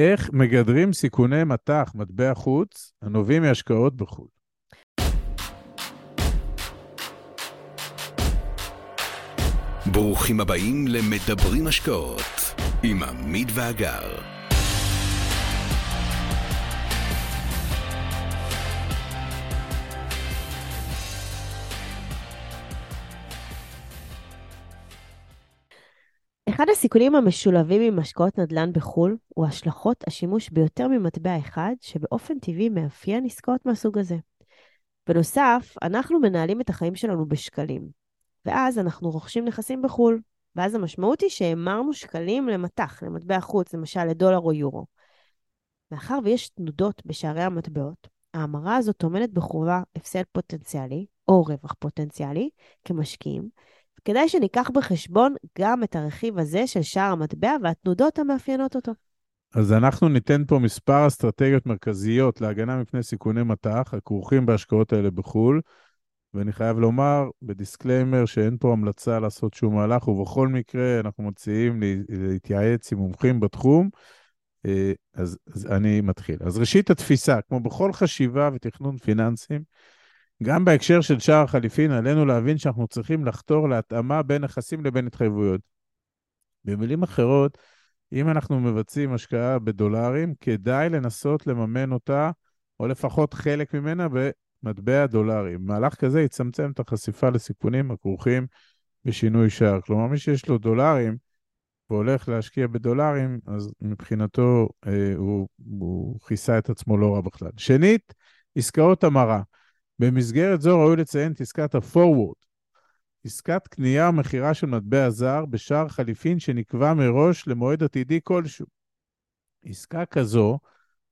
איך מגדרים סיכוני מטח, מטבע חוץ, הנובעים מהשקעות בחו"ל. ברוכים הבאים למדברים השקעות עם עמית ואגר. אחד הסיכונים המשולבים עם השקעות נדל"ן בחו"ל הוא השלכות השימוש ביותר ממטבע אחד, שבאופן טבעי מאפיין עסקאות מהסוג הזה. בנוסף, אנחנו מנהלים את החיים שלנו בשקלים, ואז אנחנו רוכשים נכסים בחו"ל, ואז המשמעות היא שהמרנו שקלים למטח, למטבע חוץ, למשל לדולר או יורו. מאחר ויש תנודות בשערי המטבעות, ההמרה הזאת טומנת בחובה הפסד פוטנציאלי, או רווח פוטנציאלי, כמשקיעים, כדאי שניקח בחשבון גם את הרכיב הזה של שער המטבע והתנודות המאפיינות אותו. אז אנחנו ניתן פה מספר אסטרטגיות מרכזיות להגנה מפני סיכוני מטח הכרוכים בהשקעות האלה בחו"ל, ואני חייב לומר בדיסקליימר שאין פה המלצה לעשות שום מהלך, ובכל מקרה אנחנו מציעים להתייעץ עם מומחים בתחום. אה, אז, אז אני מתחיל. אז ראשית התפיסה, כמו בכל חשיבה ותכנון פיננסים, גם בהקשר של שער החליפין, עלינו להבין שאנחנו צריכים לחתור להתאמה בין נכסים לבין התחייבויות. במילים אחרות, אם אנחנו מבצעים השקעה בדולרים, כדאי לנסות לממן אותה, או לפחות חלק ממנה, במטבע דולרי. מהלך כזה יצמצם את החשיפה לסיכונים הכרוכים בשינוי שער. כלומר, מי שיש לו דולרים והולך להשקיע בדולרים, אז מבחינתו אה, הוא, הוא כיסה את עצמו לא רע בכלל. שנית, עסקאות המרה. במסגרת זו ראוי לציין את עסקת ה-forward, עסקת קנייה או מכירה של מטבע זר בשער חליפין שנקבע מראש למועד עתידי כלשהו. עסקה כזו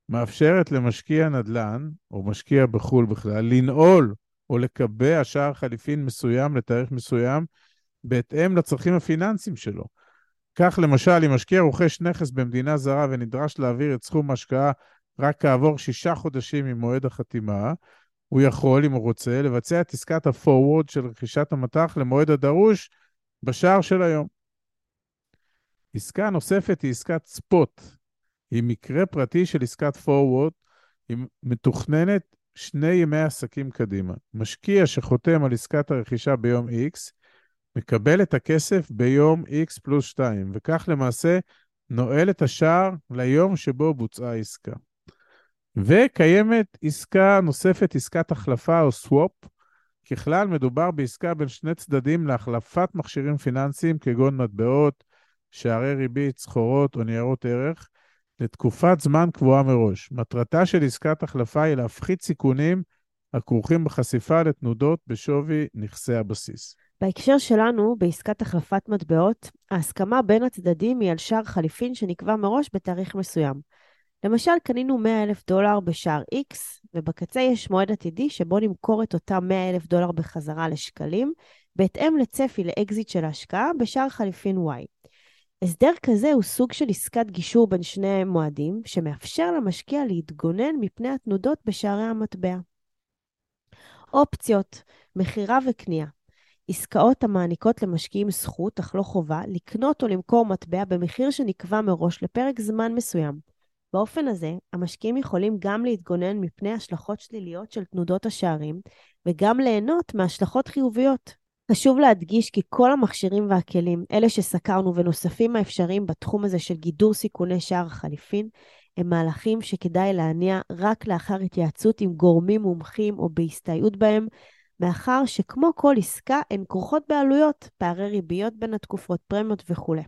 מאפשרת למשקיע נדל"ן, או משקיע בחו"ל בכלל, לנעול או לקבע שער חליפין מסוים לתאריך מסוים בהתאם לצרכים הפיננסיים שלו. כך למשל, אם משקיע רוכש נכס במדינה זרה ונדרש להעביר את סכום ההשקעה רק כעבור שישה חודשים ממועד החתימה, הוא יכול, אם הוא רוצה, לבצע את עסקת ה-forward של רכישת המטח למועד הדרוש בשער של היום. עסקה נוספת היא עסקת ספוט. היא מקרה פרטי של עסקת forward, היא מתוכננת שני ימי עסקים קדימה. משקיע שחותם על עסקת הרכישה ביום X, מקבל את הכסף ביום X פלוס 2, וכך למעשה נועל את השער ליום שבו בוצעה העסקה. וקיימת עסקה נוספת, עסקת החלפה או סוואפ. ככלל, מדובר בעסקה בין שני צדדים להחלפת מכשירים פיננסיים כגון מטבעות, שערי ריבית, סחורות או ניירות ערך, לתקופת זמן קבועה מראש. מטרתה של עסקת החלפה היא להפחית סיכונים הכרוכים בחשיפה לתנודות בשווי נכסי הבסיס. בהקשר שלנו, בעסקת החלפת מטבעות, ההסכמה בין הצדדים היא על שער חליפין שנקבע מראש בתאריך מסוים. למשל, קנינו 100 אלף דולר בשער X, ובקצה יש מועד עתידי שבו נמכור את אותם 100 אלף דולר בחזרה לשקלים, בהתאם לצפי לאקזיט של ההשקעה בשער חליפין Y. הסדר כזה הוא סוג של עסקת גישור בין שני מועדים, שמאפשר למשקיע להתגונן מפני התנודות בשערי המטבע. אופציות, מכירה וקנייה. עסקאות המעניקות למשקיעים זכות, אך לא חובה, לקנות או למכור מטבע במחיר שנקבע מראש לפרק זמן מסוים. באופן הזה, המשקיעים יכולים גם להתגונן מפני השלכות שליליות של תנודות השערים, וגם ליהנות מהשלכות חיוביות. חשוב להדגיש כי כל המכשירים והכלים, אלה שסקרנו ונוספים האפשריים בתחום הזה של גידור סיכוני שער החליפין, הם מהלכים שכדאי להניע רק לאחר התייעצות עם גורמים מומחים או בהסתייעות בהם, מאחר שכמו כל עסקה, הן כרוכות בעלויות, פערי ריביות בין התקופות, פרמיות וכולי.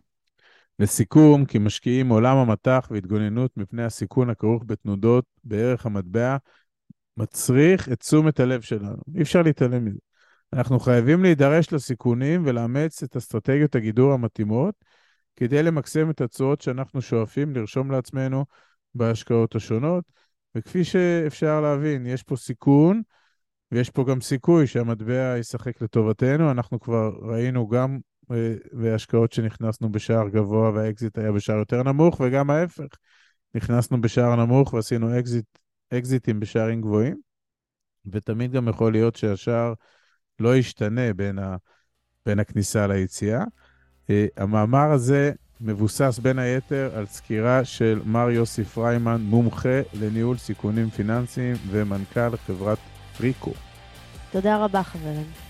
לסיכום, כי משקיעים עולם המטח והתגוננות מפני הסיכון הכרוך בתנודות בערך המטבע, מצריך את תשומת הלב שלנו. אי אפשר להתעלם מזה. אנחנו חייבים להידרש לסיכונים ולאמץ את אסטרטגיות הגידור המתאימות, כדי למקסם את התשואות שאנחנו שואפים לרשום לעצמנו בהשקעות השונות. וכפי שאפשר להבין, יש פה סיכון, ויש פה גם סיכוי שהמטבע ישחק לטובתנו. אנחנו כבר ראינו גם והשקעות שנכנסנו בשער גבוה והאקזיט היה בשער יותר נמוך, וגם ההפך, נכנסנו בשער נמוך ועשינו אקזיט, אקזיטים בשערים גבוהים, ותמיד גם יכול להיות שהשער לא ישתנה בין, ה, בין הכניסה ליציאה. אה, המאמר הזה מבוסס בין היתר על סקירה של מר יוסי פריימן, מומחה לניהול סיכונים פיננסיים ומנכ"ל חברת ריקו. תודה רבה, חברים.